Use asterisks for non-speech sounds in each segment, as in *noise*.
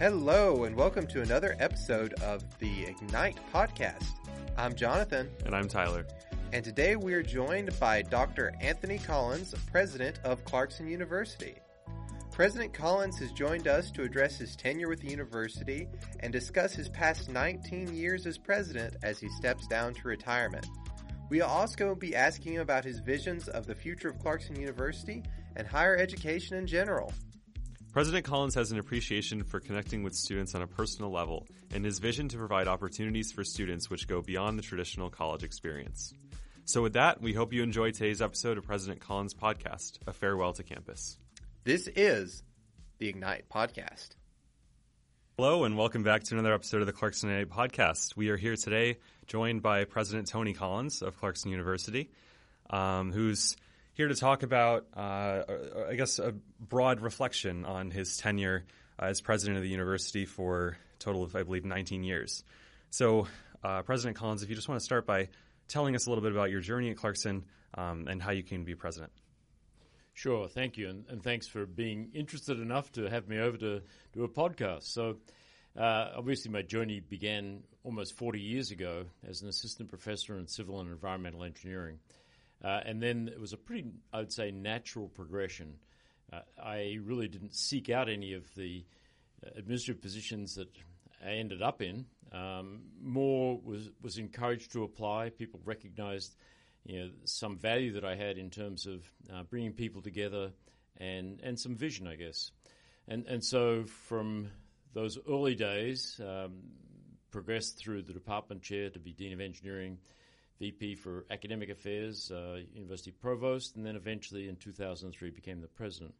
Hello, and welcome to another episode of the Ignite podcast. I'm Jonathan, And I'm Tyler. and today we are joined by Dr. Anthony Collins, president of Clarkson University. President Collins has joined us to address his tenure with the university and discuss his past 19 years as president as he steps down to retirement. We'll also be asking him about his visions of the future of Clarkson University and higher education in general. President Collins has an appreciation for connecting with students on a personal level and his vision to provide opportunities for students which go beyond the traditional college experience. So, with that, we hope you enjoy today's episode of President Collins' podcast, A Farewell to Campus. This is the Ignite podcast. Hello, and welcome back to another episode of the Clarkson Ignite podcast. We are here today joined by President Tony Collins of Clarkson University, um, who's here to talk about, uh, I guess, a broad reflection on his tenure as president of the university for a total of, I believe, 19 years. So, uh, President Collins, if you just want to start by telling us a little bit about your journey at Clarkson um, and how you came to be president. Sure, thank you, and, and thanks for being interested enough to have me over to do a podcast. So, uh, obviously, my journey began almost 40 years ago as an assistant professor in civil and environmental engineering. Uh, and then it was a pretty, I would say, natural progression. Uh, I really didn't seek out any of the administrative positions that I ended up in. Um, more was, was encouraged to apply. People recognized you know, some value that I had in terms of uh, bringing people together and, and some vision, I guess. And, and so from those early days, um, progressed through the department chair to be Dean of Engineering, VP for Academic Affairs, uh, University Provost, and then eventually in 2003 became the president.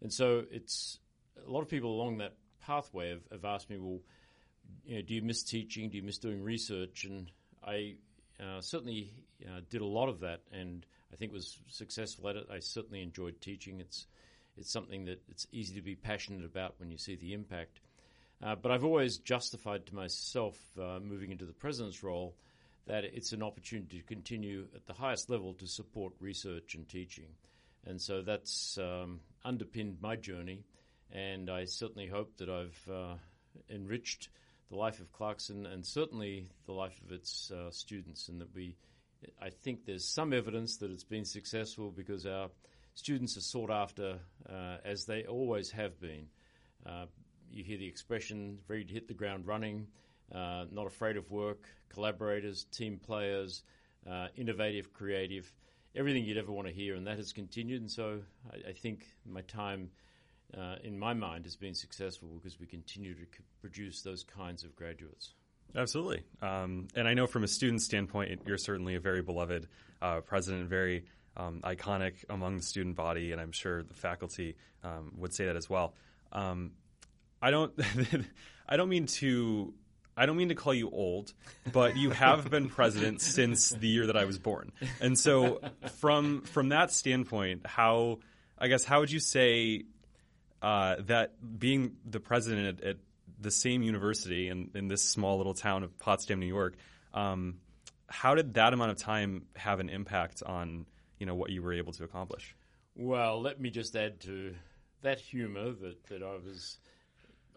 And so it's a lot of people along that pathway have, have asked me, well, you know, do you miss teaching? Do you miss doing research? And I uh, certainly uh, did a lot of that, and I think was successful at it. I certainly enjoyed teaching. It's it's something that it's easy to be passionate about when you see the impact. Uh, but I've always justified to myself uh, moving into the president's role that it's an opportunity to continue at the highest level to support research and teaching, and so that's um, underpinned my journey. And I certainly hope that I've uh, enriched the life of Clarkson and certainly the life of its uh, students, and that we, I think there's some evidence that it's been successful because our students are sought after uh, as they always have been. Uh, you hear the expression ready to hit the ground running, uh, not afraid of work, collaborators, team players, uh, innovative, creative, everything you'd ever want to hear, and that has continued. And so I, I think my time uh, in my mind, has been successful because we continue to c- produce those kinds of graduates. Absolutely. Um, and I know from a student standpoint, you're certainly a very beloved uh, president, very um, iconic among the student body, and I'm sure the faculty um, would say that as well. Um, I don't, *laughs* I don't mean to. I don't mean to call you old, but you have been president since the year that I was born, and so from from that standpoint, how I guess how would you say uh, that being the president at, at, the same university in, in this small little town of Potsdam, New York, um, how did that amount of time have an impact on you know what you were able to accomplish? Well, let me just add to that humour that, that I was.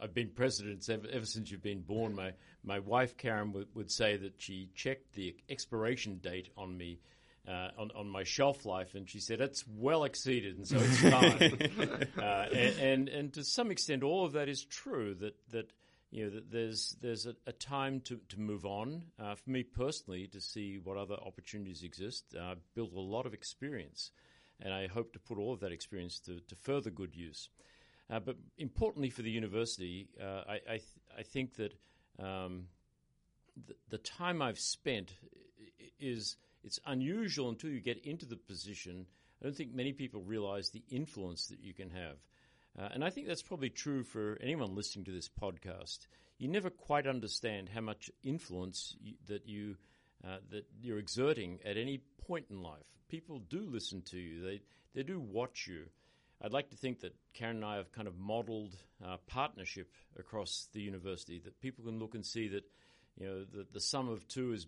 I've been president ever, ever since you've been born. My my wife Karen would, would say that she checked the expiration date on me uh, on, on my shelf life, and she said it's well exceeded, and so it's fine. *laughs* uh, and, and, and to some extent, all of that is true. That that you know that there's there's a, a time to, to move on. Uh, for me personally, to see what other opportunities exist, uh, built a lot of experience, and I hope to put all of that experience to, to further good use. Uh, but importantly for the university, uh, I I, th- I, think that um, the, the time I've spent is it's unusual until you get into the position. I don't think many people realize the influence that you can have. Uh, and I think that's probably true for anyone listening to this podcast. You never quite understand how much influence you, that you uh, that you're exerting at any point in life. People do listen to you. They they do watch you. I'd like to think that Karen and I have kind of modelled uh, partnership across the university. That people can look and see that you know the, the sum of two is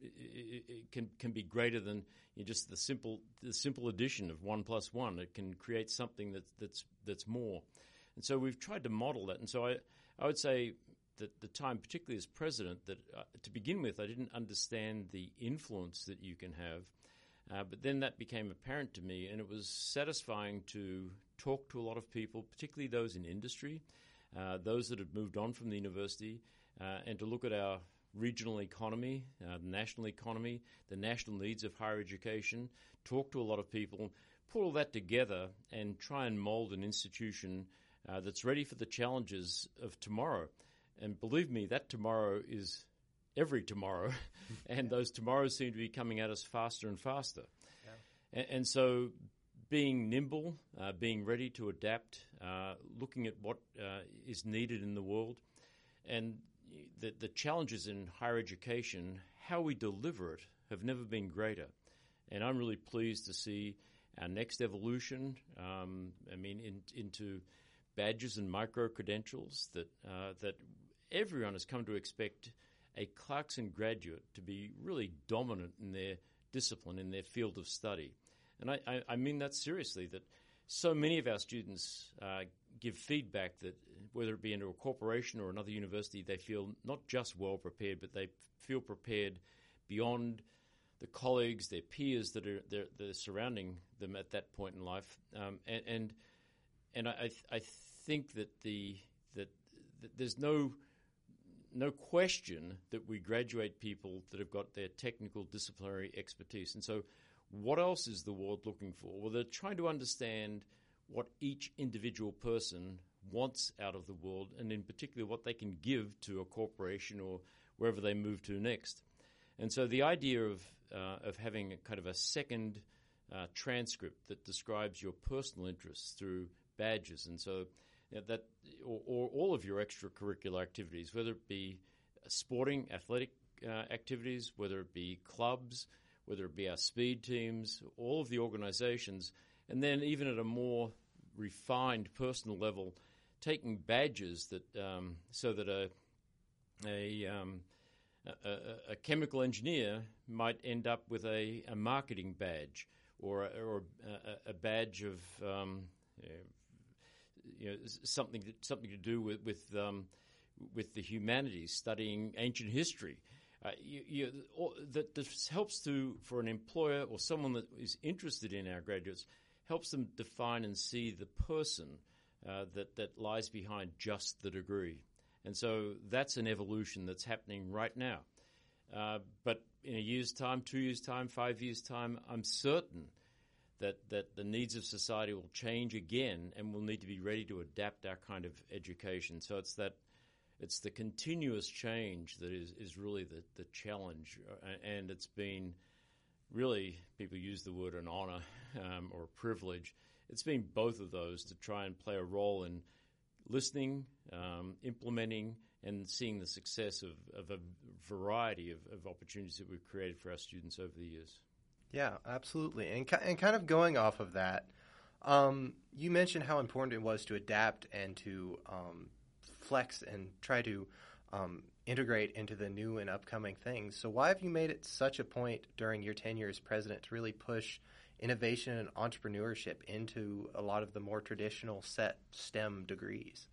it, can can be greater than you know, just the simple the simple addition of one plus one. It can create something that's that's that's more. And so we've tried to model that. And so I I would say that the time, particularly as president, that uh, to begin with, I didn't understand the influence that you can have. Uh, but then that became apparent to me, and it was satisfying to talk to a lot of people, particularly those in industry, uh, those that had moved on from the university, uh, and to look at our regional economy, uh, the national economy, the national needs of higher education, talk to a lot of people, put all that together, and try and mold an institution uh, that's ready for the challenges of tomorrow. And believe me, that tomorrow is every tomorrow, *laughs* and those tomorrows seem to be coming at us faster and faster. Yeah. And, and, so, being nimble, uh, being ready to adapt, uh, looking at what uh, is needed in the world, and the, the challenges in higher education, how we deliver it, have never been greater. And I'm really pleased to see our next evolution. Um, I mean, in, into badges and micro credentials that uh, that everyone has come to expect a Clarkson graduate to be really dominant in their discipline, in their field of study. And I, I, I mean that seriously, that so many of our students uh, give feedback that whether it be into a corporation or another university, they feel not just well prepared, but they feel prepared beyond the colleagues, their peers that are, that are surrounding them at that point in life. Um, and, and and I, I think that the that, that there's no no question that we graduate people that have got their technical disciplinary expertise. And so, what else is the world looking for? Well, they're trying to understand what each individual person wants out of the world, and in particular, what they can give to a corporation or wherever they move to next. And so, the idea of uh, of having a kind of a second uh, transcript that describes your personal interests through badges, and so you know, that or, or, all of your extracurricular activities, whether it be sporting, athletic uh, activities, whether it be clubs, whether it be our speed teams, all of the organisations, and then even at a more refined personal level, taking badges that um, so that a a, um, a, a, chemical engineer might end up with a, a marketing badge or a, or a, badge of um, you know, something something to do with with, um, with the humanities, studying ancient history. Uh, you, you, that this helps to for an employer or someone that is interested in our graduates helps them define and see the person uh, that that lies behind just the degree, and so that's an evolution that's happening right now. Uh, but in a year's time, two years' time, five years' time, I'm certain that, that the needs of society will change again and we'll need to be ready to adapt our kind of education. So it's that it's the continuous change that is, is really the, the challenge. Uh, and it's been really, people use the word an honor um, or a privilege. It's been both of those to try and play a role in listening, um, implementing, and seeing the success of, of a variety of, of opportunities that we've created for our students over the years. Yeah, absolutely. And, and kind of going off of that, um, you mentioned how important it was to adapt and to um, flex and try to um, integrate into the new and upcoming things. So, why have you made it such a point during your tenure as president to really push innovation and entrepreneurship into a lot of the more traditional set STEM degrees?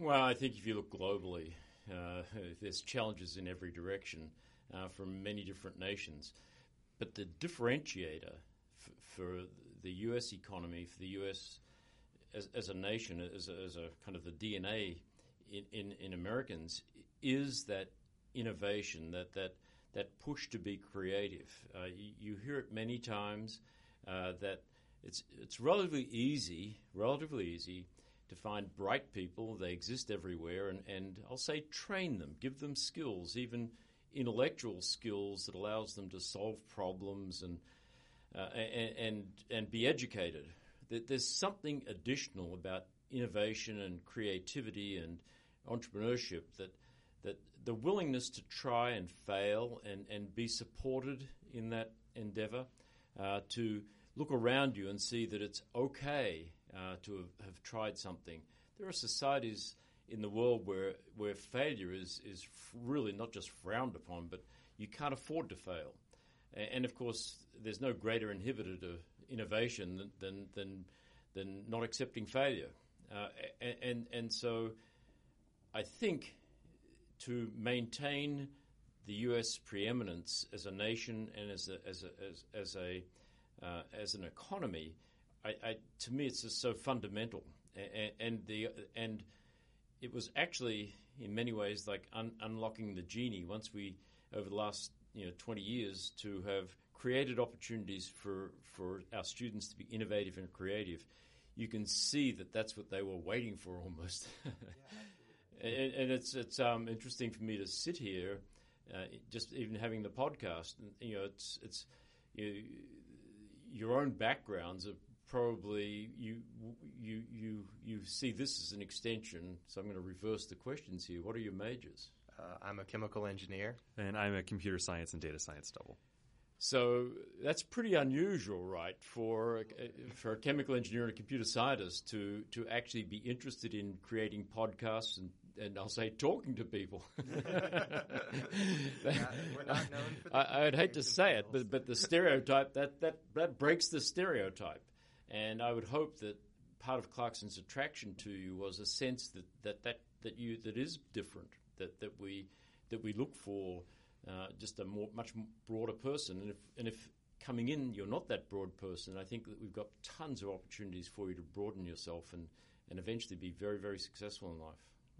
Well, I think if you look globally, uh, there's challenges in every direction uh, from many different nations. But the differentiator f- for the U.S. economy, for the U.S. as, as a nation, as a, as a, kind of the DNA in, in, in Americans, is that innovation, that that that push to be creative. Uh, you, you, hear it many times uh, that it's it's relatively easy, relatively easy to find bright people. They exist everywhere, and, and I'll say train them, give them skills, even intellectual skills that allows them to solve problems and uh, and, and, be educated. That There's something additional about innovation and creativity and entrepreneurship that that the willingness to try and fail and, and be supported in that endeavor, uh, to look around you and see that it's okay uh, to have, have, tried something. There are societies in the world where where failure is is really not just frowned upon, but you can't afford to fail. And, of course, there's no greater inhibitor to innovation than than than, not accepting failure. Uh, and and so I think to maintain the U.S. preeminence as a nation and as a, as a, as, as a uh, as an economy, I, I, to me, it's just so fundamental. And, and, the and it was actually in many ways like un, unlocking the genie once we over the last you know 20 years to have created opportunities for for our students to be innovative and creative. You can see that that's what they were waiting for almost. *laughs* and, and, it's it's um, interesting for me to sit here, uh, just even having the podcast. You know, it's it's you, your own backgrounds are probably you you you you see this as an extension. So I'm going to reverse the questions here. What are your majors? Uh, I'm a chemical engineer, and I'm a computer science and data science double. So that's pretty unusual, right, for for a chemical engineer and a computer scientist to to actually be interested in creating podcasts and and I'll say talking to people. *laughs* I, would hate to say it, but but the stereotype that that that breaks the stereotype, and I would hope that part of Clarkson's attraction to you was a sense that that that, that you that is different, that that we that we look for uh, just a more, much broader person. And if, and if coming in you're not that broad person, I think that we've got tons of opportunities for you to broaden yourself and, and eventually be very, very successful in life.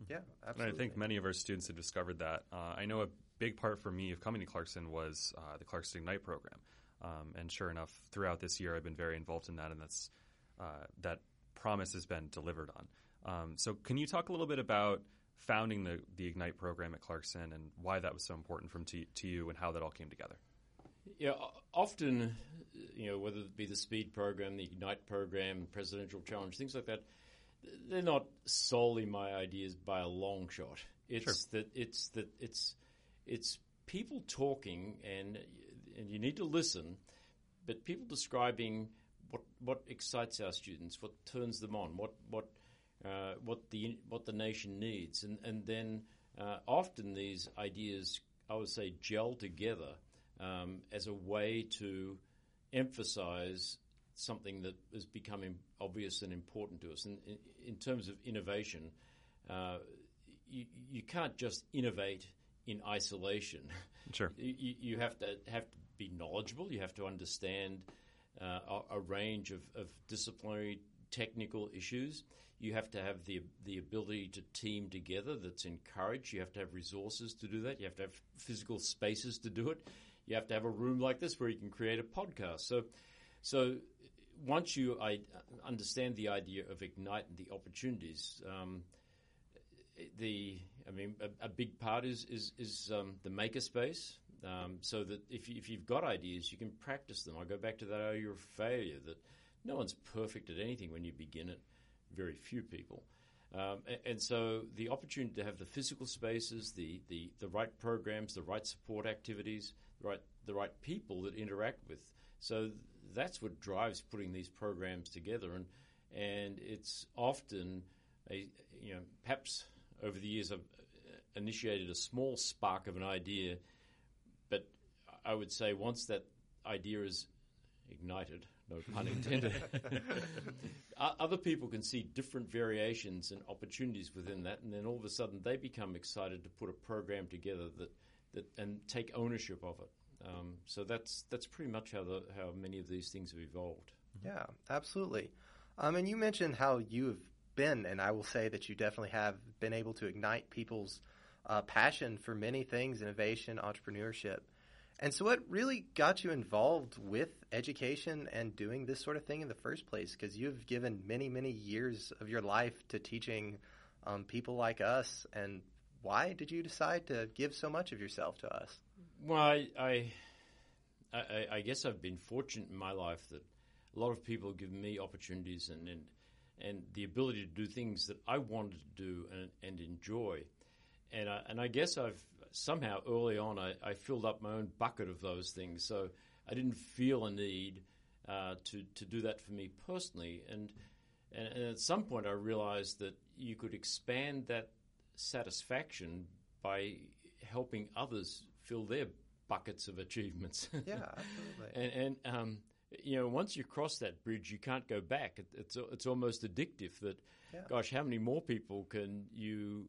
Yeah, absolutely. And I think many of our students have discovered that. Uh, I know a big part for me of coming to Clarkson was uh, the Clarkson Ignite program. Um, and sure enough, throughout this year, I've been very involved in that, and that's uh, that promise has been delivered on. Um, so, can you talk a little bit about founding the, the Ignite program at Clarkson and why that was so important from to, to you and how that all came together. Yeah, often, you know, whether it be the Speed program, the Ignite program, Presidential Challenge, things like that, they're not solely my ideas by a long shot. It's sure. that it's that it's it's people talking and and you need to listen, but people describing what what excites our students, what turns them on, what what uh, what the what the nation needs, and and then uh, often these ideas, I would say, gel together um, as a way to emphasize something that is becoming obvious and important to us. And in, in terms of innovation, uh, you, you can't just innovate in isolation. Sure, *laughs* you, you have to have to be knowledgeable. You have to understand uh, a, a, range of, of disciplinary technical issues. You have to have the the ability to team together. That's encouraged. You have to have resources to do that. You have to have physical spaces to do it. You have to have a room like this where you can create a podcast. So, so once you I, understand the idea of ignite and the opportunities, um, the I mean a, a, big part is is, is um, the makerspace. Um, so that if, you, if you've got ideas, you can practice them. I go back to that idea of failure that no one's perfect at anything when you begin it, very few people. Um, and, and, so the opportunity to have the physical spaces, the, the, the right programs, the right support activities, the right, the right people that interact with. So that's what drives putting these programs together. And, and it's often, a, you know, perhaps over the years I've initiated a small spark of an idea, I would say once that idea is ignited, no pun intended. *laughs* Other people can see different variations and opportunities within that, and then all of a sudden they become excited to put a program together that, that and take ownership of it. Um, so that's that's pretty much how the how many of these things have evolved. Yeah, absolutely. Um, and you mentioned how you have been, and I will say that you definitely have been able to ignite people's uh, passion for many things, innovation, entrepreneurship. And so, what really got you involved with education and doing this sort of thing in the first place? Because you've given many, many years of your life to teaching um, people like us. And why did you decide to give so much of yourself to us? Well, I, I, I, I guess I've been fortunate in my life that a lot of people give me opportunities and, and, and the ability to do things that I wanted to do and, and enjoy. And I, and I guess I've somehow early on, I, I, filled up my own bucket of those things. So I didn't feel a need uh, to to do that for me personally. And, and, and at some point, I realized that you could expand that satisfaction by helping others fill their buckets of achievements. *laughs* Yeah, absolutely. and and um, you know, once you cross that bridge, you can't go back. It, it's it's almost addictive. That, yeah. gosh, how many more people can you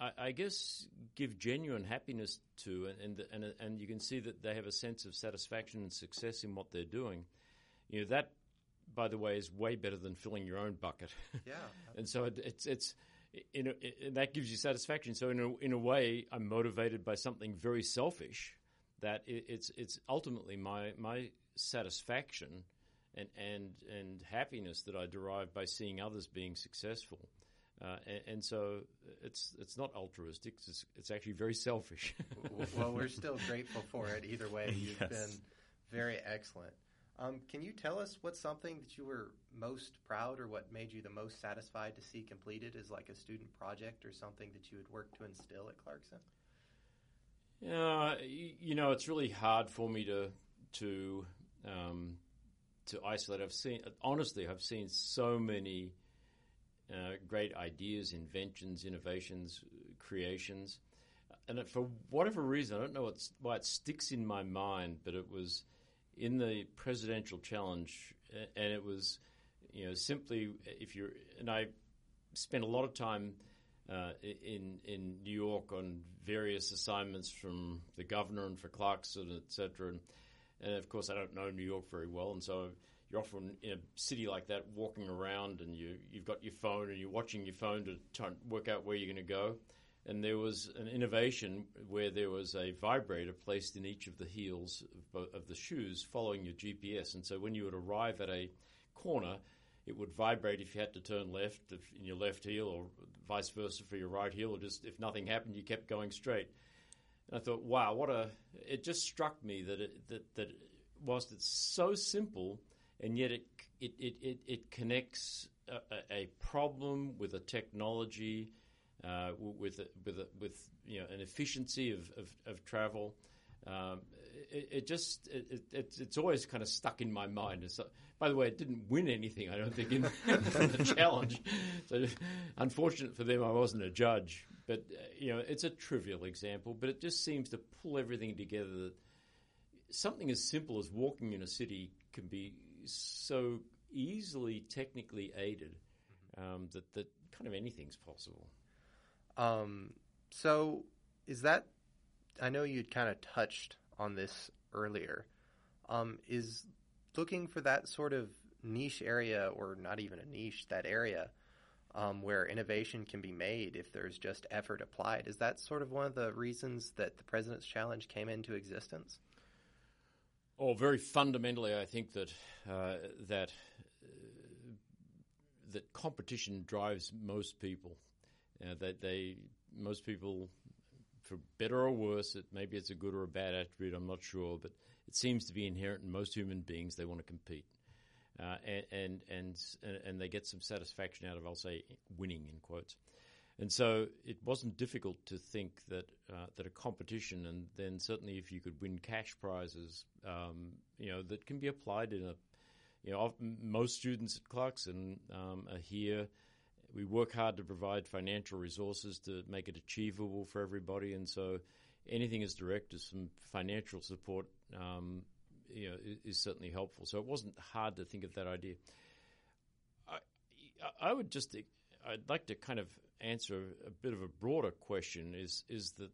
I, I, guess give genuine happiness to, and, and and and you can see that they have a sense of satisfaction and success in what they're doing. You know that, by the way, is way better than filling your own bucket. Yeah, *laughs* and so it, it's it's. In a, it, that gives you satisfaction. So in a, in a way, I'm motivated by something very selfish. That it, it's it's ultimately my my satisfaction and and and happiness that I derive by seeing others being successful. Uh, and, and, so it's it's not altruistic. It's, it's actually very selfish. *laughs* well, we're still grateful for it either way. *laughs* You've yes. been very excellent. Um, can you tell us what's something that you were most proud or what made you the most satisfied to see completed as like a student project or something that you had worked to instill at Clarkson? Uh, you know, it's really hard for me to to um, to isolate. I've seen honestly, I've seen so many uh, great ideas, inventions, innovations, creations. And for whatever reason, I don't know why it sticks in my mind, but it was in the presidential challenge, and it was, you know, simply if you're, and I spent a lot of time uh, in in New York on various assignments from the governor and for Clarkson, et cetera. And, and of course, I don't know New York very well, and so you're often in a city like that walking around and you, you've got your phone and you're watching your phone to try and work out where you're going to go. And there was an innovation where there was a vibrator placed in each of the heels of, of the shoes following your GPS. And so when you would arrive at a corner, it would vibrate if you had to turn left in your left heel or vice versa for your right heel, or just if nothing happened, you kept going straight. And I thought, wow, what a! It just struck me that it, that that whilst it's so simple, and yet it it it it, connects a, a, problem with a technology, uh, with a, with a, with you know an efficiency of of, of travel. Um, it, it, just it, it, it's always kind of stuck in my mind. So, by the way, it didn't win anything. I don't think *laughs* in, the challenge. So, unfortunate for them, I wasn't a judge. But uh, you know, it's a trivial example, but it just seems to pull everything together. That something as simple as walking in a city can be so easily technically aided um, that that kind of anything's possible. Um, so is that? I know you'd kind of touched on this earlier. Um, is looking for that sort of niche area, or not even a niche, that area um, where innovation can be made if there's just effort applied. Is that sort of one of the reasons that the President's Challenge came into existence? Oh, very fundamentally, I think that uh, that uh, that competition drives most people. Uh, that they most people, for better or worse, it, maybe it's a good or a bad attribute. I'm not sure, but it seems to be inherent in most human beings. They want to compete, uh, and, and and and they get some satisfaction out of, I'll say, winning in quotes. And so it wasn't difficult to think that uh, that a competition, and then certainly if you could win cash prizes, um, you know, that can be applied in a, you know, most students at Clarkson um, are here. We work hard to provide financial resources to make it achievable for everybody, and so anything as direct as some financial support, um, you know, is, is, certainly helpful. So it wasn't hard to think of that idea. I, I would just, I'd like to kind of answer a bit of a broader question is is that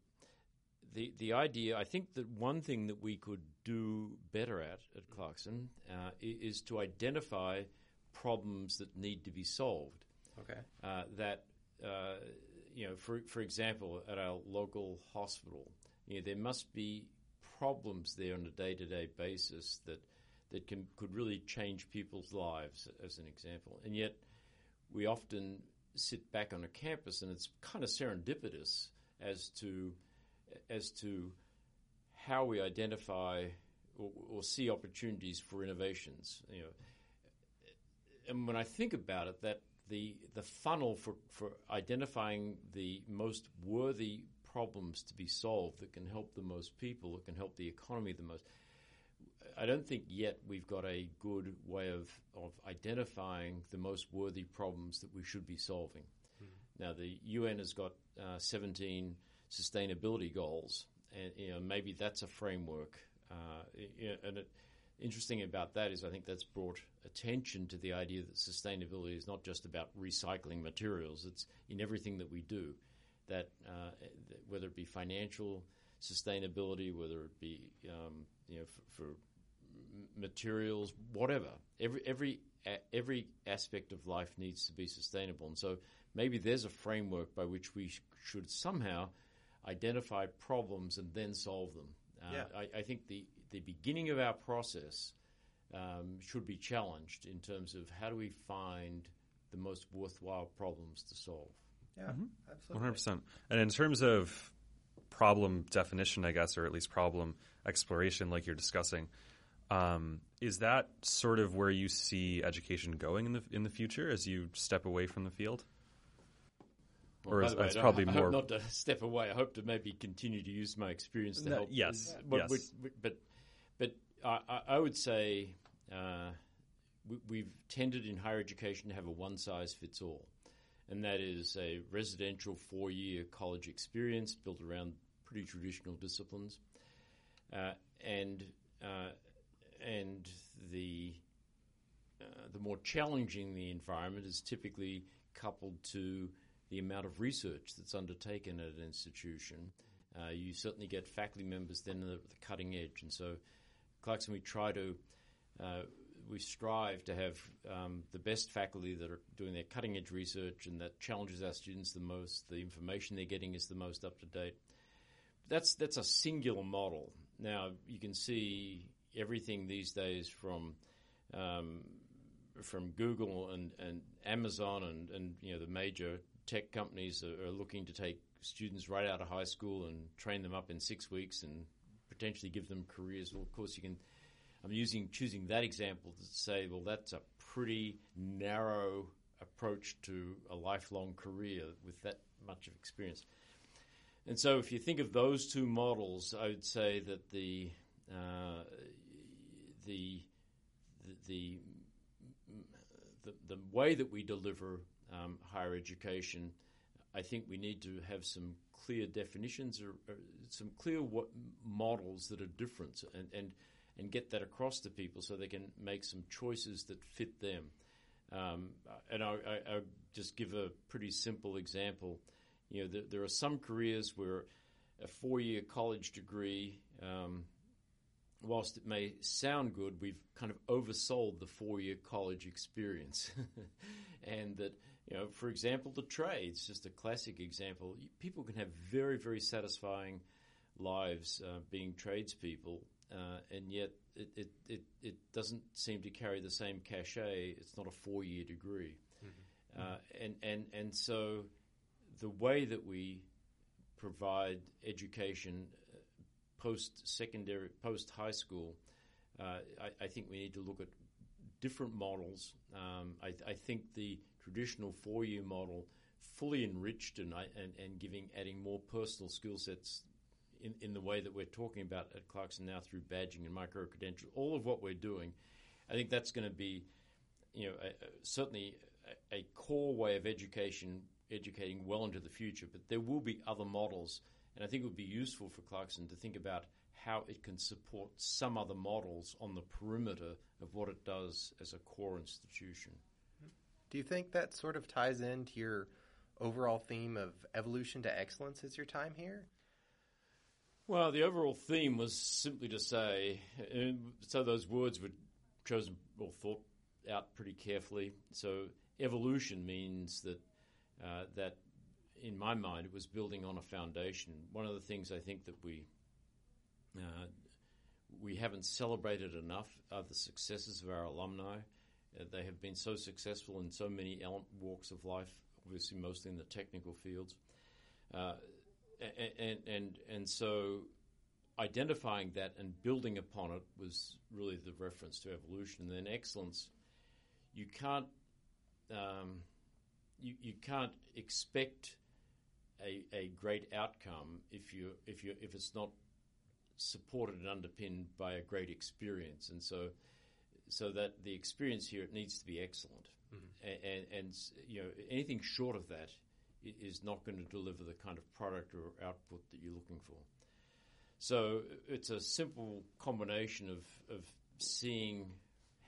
the the idea I think that one thing that we could do better at at Clarkson uh, is to identify problems that need to be solved. Okay. Uh, that uh, you know, for for example, at our local hospital, you know, there must be problems there on a day to day basis that that can could really change people's lives, as an example, and yet we often sit back on a campus, and it's kind of serendipitous as to as to how we identify or, or, see opportunities for innovations. You know, and when I think about it, that the the funnel for, for identifying the most worthy problems to be solved that can help the most people, that can help the economy the most. I don't think yet we've got a good way of, of identifying the most worthy problems that we should be solving. Mm-hmm. Now, the UN has got uh, 17 sustainability goals, and you know, maybe that's a framework. Uh, and it, interesting about that is I think that's brought attention to the idea that sustainability is not just about recycling materials, it's in everything that we do. that uh, whether it be financial sustainability, whether it be um, you know for, for materials, whatever. Every every every aspect of life needs to be sustainable, and so maybe there's a framework by which we sh- should somehow identify problems and then solve them. Uh, Yeah. I, I think the the beginning of our process um, should be challenged in terms of how do we find the most worthwhile problems to solve. Yeah, One absolutely. hundred percent. And in terms of problem definition, I guess, or at least problem exploration, like you're discussing, um, is that sort of where you see education going in the in the future as you step away from the field? Or is- way, it's probably I more- hope not to *laughs* step away. I hope to maybe continue to use my experience to No, help. yes, but yes. we- but but I, I- I would say uh, we, we've tended in higher education to have a one size fits all, and that is a residential four year college experience built around pretty traditional disciplines, uh, and uh, and the uh, the more challenging the environment is typically coupled to the amount of research that's undertaken at an institution. Uh, you certainly get faculty members then at the cutting edge, and so Clarkson, we try to uh, we strive to have um, the best faculty that are doing their cutting edge research, and that challenges our students the most. The information they're getting is the most up to date. That's that's a singular model. Now you can see everything these days from um, from Google and, and Amazon and, and you know the major tech companies are, are looking to take students right out of high school and train them up in six weeks and potentially give them careers. Well, of course, you can. I'm using choosing that example to say, well, that's a pretty narrow approach to a lifelong career with that much of experience. And so, if you think of those two models, I would say that the uh, the the the, the way that we deliver um, higher education, I think we need to have some clear definitions or, or some clear what models that are different, and, and and get that across to people so they can make some choices that fit them. Um, and I, I, I'll just give a pretty simple example. You know, there, there are some careers where a four-year college degree um, whilst it may sound good, we've kind of oversold the four-year college experience, *laughs* and that you know, for example, the trades, just a classic example. People can have very, very satisfying lives uh, being tradespeople, uh, and yet it, it, it, it, doesn't seem to carry the same cachet. It's not a four-year degree, mm-hmm. uh, and and and so the way that we provide education post secondary, post high school, uh, I, I, think we need to look at different models. Um, I, I, think the traditional four year model, fully enriched and, and, and giving, adding more personal skill sets in, in the way that we're talking about at Clarkson now through badging and micro credentials, all of what we're doing, I think that's going to be, you know, a, a, certainly a, a core way of education, educating well into the future. But there will be other models and I think it would be useful for Clarkson to think about how it can support some other models on the perimeter of what it does as a core institution. Do you think that sort of ties into your overall theme of evolution to excellence as your time here? Well, the overall theme was simply to say, so those words were chosen or thought out pretty carefully. So evolution means that uh, that in my mind, it was building on a foundation. One of the things I think that we uh, we haven't celebrated enough are the successes of our alumni. Uh, they have been so successful in so many walks of life, obviously mostly in the technical fields, uh, and, and and so identifying that and building upon it was really the reference to evolution. And then excellence, you can't um, you you can't expect a, a great outcome if you if you if it's not supported and underpinned by a great experience, and so so that the experience here it needs to be excellent, mm-hmm. and, and, and you know anything short of that is not going to deliver the kind of product or output that you're looking for. So it's a simple combination of of seeing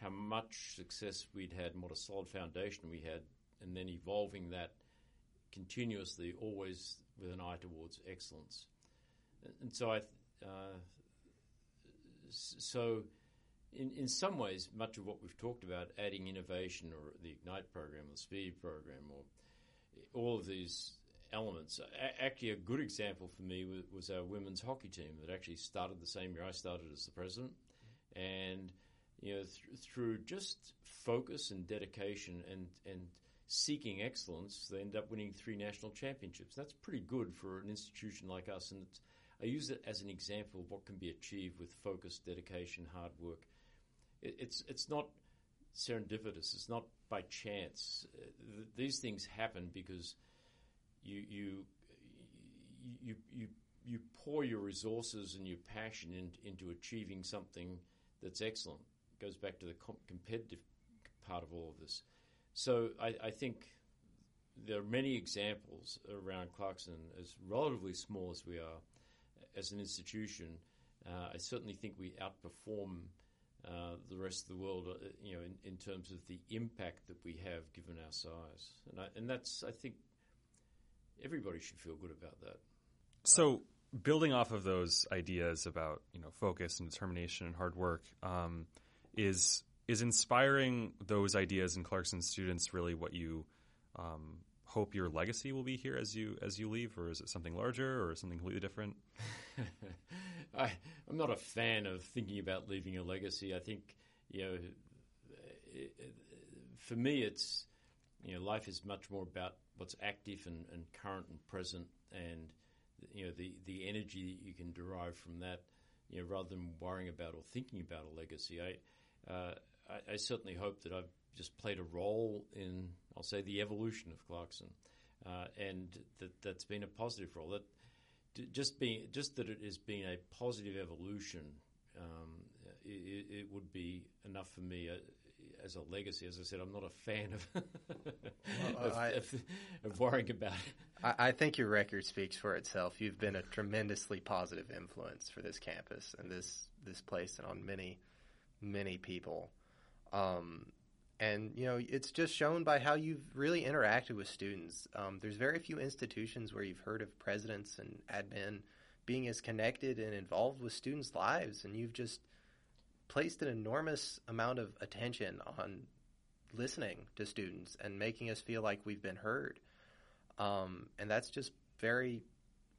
how much success we'd had, and what a solid foundation we had, and then evolving that continuously, always with an eye towards excellence. And so I, uh, so in, in some ways, much of what we've talked about, adding innovation or the Ignite program or the Speed program or all of these elements. Actually, a good example for me was, our women's hockey team that actually started the same year I started as the president. And, you know, th- through just focus and dedication and, and seeking excellence, they end up winning three national championships. That's pretty good for an institution like us. And I use it as an example of what can be achieved with focus, dedication, hard work. It, it's, it's not serendipitous. It's not by chance. Uh, th- these things happen because you you you you you pour your resources and your passion in, into achieving something that's excellent. It goes back to the comp- competitive part of all of this. So I, I, think there are many examples around Clarkson, as relatively small as we are as an institution. Uh, I certainly think we outperform uh, the rest of the world, uh, you know, in, in, terms of the impact that we have given our size, and, I, and that's I think everybody should feel good about that. So, building off of those ideas about you know focus and determination and hard work, um, is is inspiring those ideas in Clarkson students really what you um, hope your legacy will be here as you as you leave, or is it something larger or something completely different? *laughs* I, I'm not a fan of thinking about leaving a legacy. I think you know, it, it, for me, it's you know, life is much more about what's active and, and current and present, and you know the the energy that you can derive from that, you know, rather than worrying about or thinking about a legacy. I, uh, I, I certainly hope that I've just played a role in, I'll say, the evolution of Clarkson, uh, and that that's been a positive role. That just being just that it has been a positive evolution, um, it, it, would be enough for me. Uh, as a legacy. As I said, I'm not a fan of well, of, I, of, of, worrying about it. I, I, think your record speaks for itself. You've been a tremendously positive influence for this campus and this this place, and on many many people. Um, and you know, it's just shown by how you've really interacted with students. Um, there's very few institutions where you've heard of presidents and admin being as connected and involved with students' lives, and you've just placed an enormous amount of attention on listening to students and making us feel like we've been heard. Um, and that's just very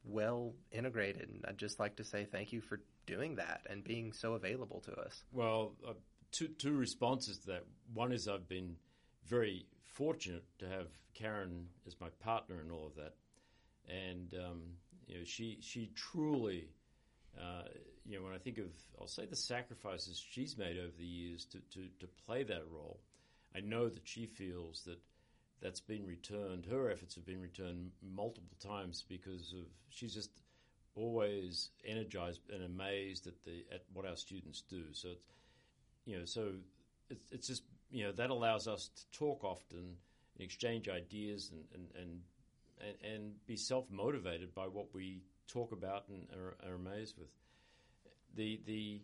well integrated. And I'd just like to say thank you for doing that and being so available to us. Well, uh, two, two responses to that. One is I've been very fortunate to have Karen as my partner in all of that. And um, you know, she she truly uh, you know, when I think of, I'll say the sacrifices she's made over the years to, to, to play that role, I know that she feels that that's been returned. Her efforts have been returned multiple times because of she's just always energized and amazed at the at what our students do. So, it's, you know, so it's, it's just you know that allows us to talk often and exchange ideas and and and, and, and be self motivated by what we talk about and are, are amazed with. The the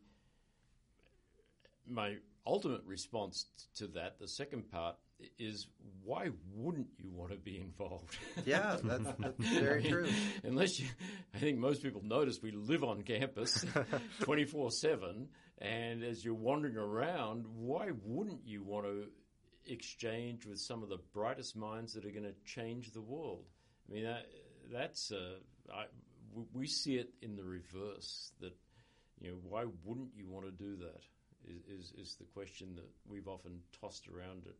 my ultimate response to that, the second part, is why wouldn't you want to be involved? Yeah, that's, that's very *laughs* true. Unless you, I think most people notice we live on campus *laughs* 24 7, and as you're wandering around, why wouldn't you want to exchange with some of the brightest minds that are going to change the world? I mean, that, that's, uh, I, we see it in the reverse that you know why wouldn't you want to do that is, is, is the question that we've often tossed around it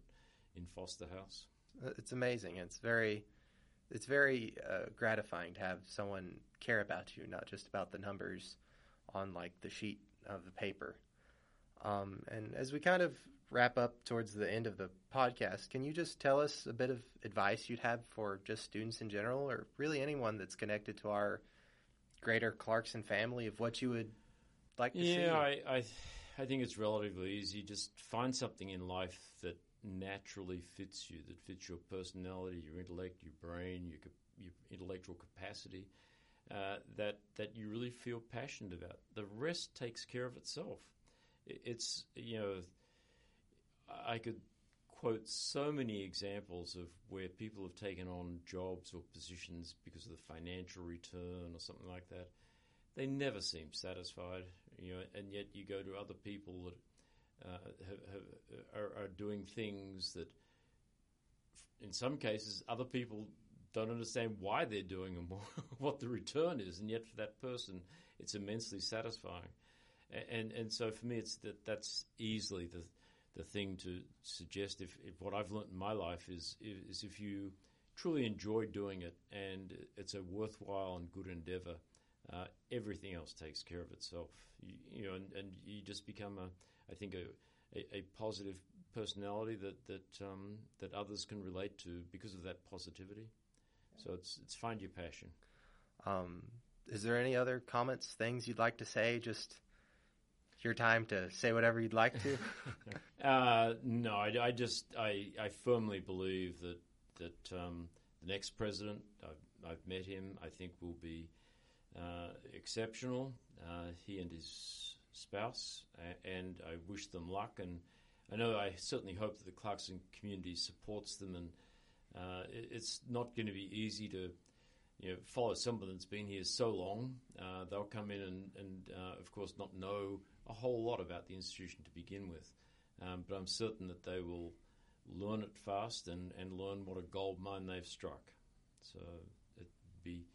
in Foster House. Uh, it's amazing. It's very it's very uh, gratifying to have someone care about you, not just about the numbers on like the sheet of the paper. Um, and as we kind of wrap up towards the end of the podcast, can you just tell us a bit of advice you'd have for just students in general, or really anyone that's connected to our greater Clarkson family of what you would like to yeah, see? Yeah, I, I, I think it's relatively easy. Just find something in life that naturally fits you, that fits your personality, your intellect, your brain, your, your intellectual capacity, uh, that that you really feel passionate about. The rest takes care of itself. It's you know, I could quote so many examples of where people have taken on jobs or positions because of the financial return or something like that. They never seem satisfied, you know, and yet you go to other people that uh, have, have, are, are doing things that, in some cases, other people don't understand why they're doing and *laughs* what the return is, and yet for that person, it's immensely satisfying. And and so for me, it's that that's easily the the thing to suggest. If, if what I've learned in my life is is if you truly enjoy doing it and it's a worthwhile and good endeavor, uh, everything else takes care of itself. You, you know, and, and, you just become a, I think a, a, a positive personality that that um, that others can relate to because of that positivity. So it's it's find your passion. Um, is there any other comments, things you'd like to say? Just your time to say whatever you'd like to. *laughs* uh, no, I, I, just I, I firmly believe that that um, the next president I've, I've, met him. I think will be uh, exceptional. Uh, he and his spouse, and I wish them luck. And I know I certainly hope that the Clarkson community supports them and uh, it's not going to be easy to you know, follow someone that's been here so long. Uh, they'll come in and, and uh, of course, not know a whole lot about the institution to begin with. Um, but I'm certain that they will learn it fast and, and learn what a gold mine they've struck. So it'd be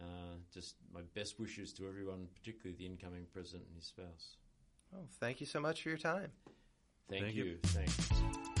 uh, just my best wishes to everyone, particularly the incoming president and his spouse. Oh, thank you so much for your time. Thank, thank you. you. Thanks.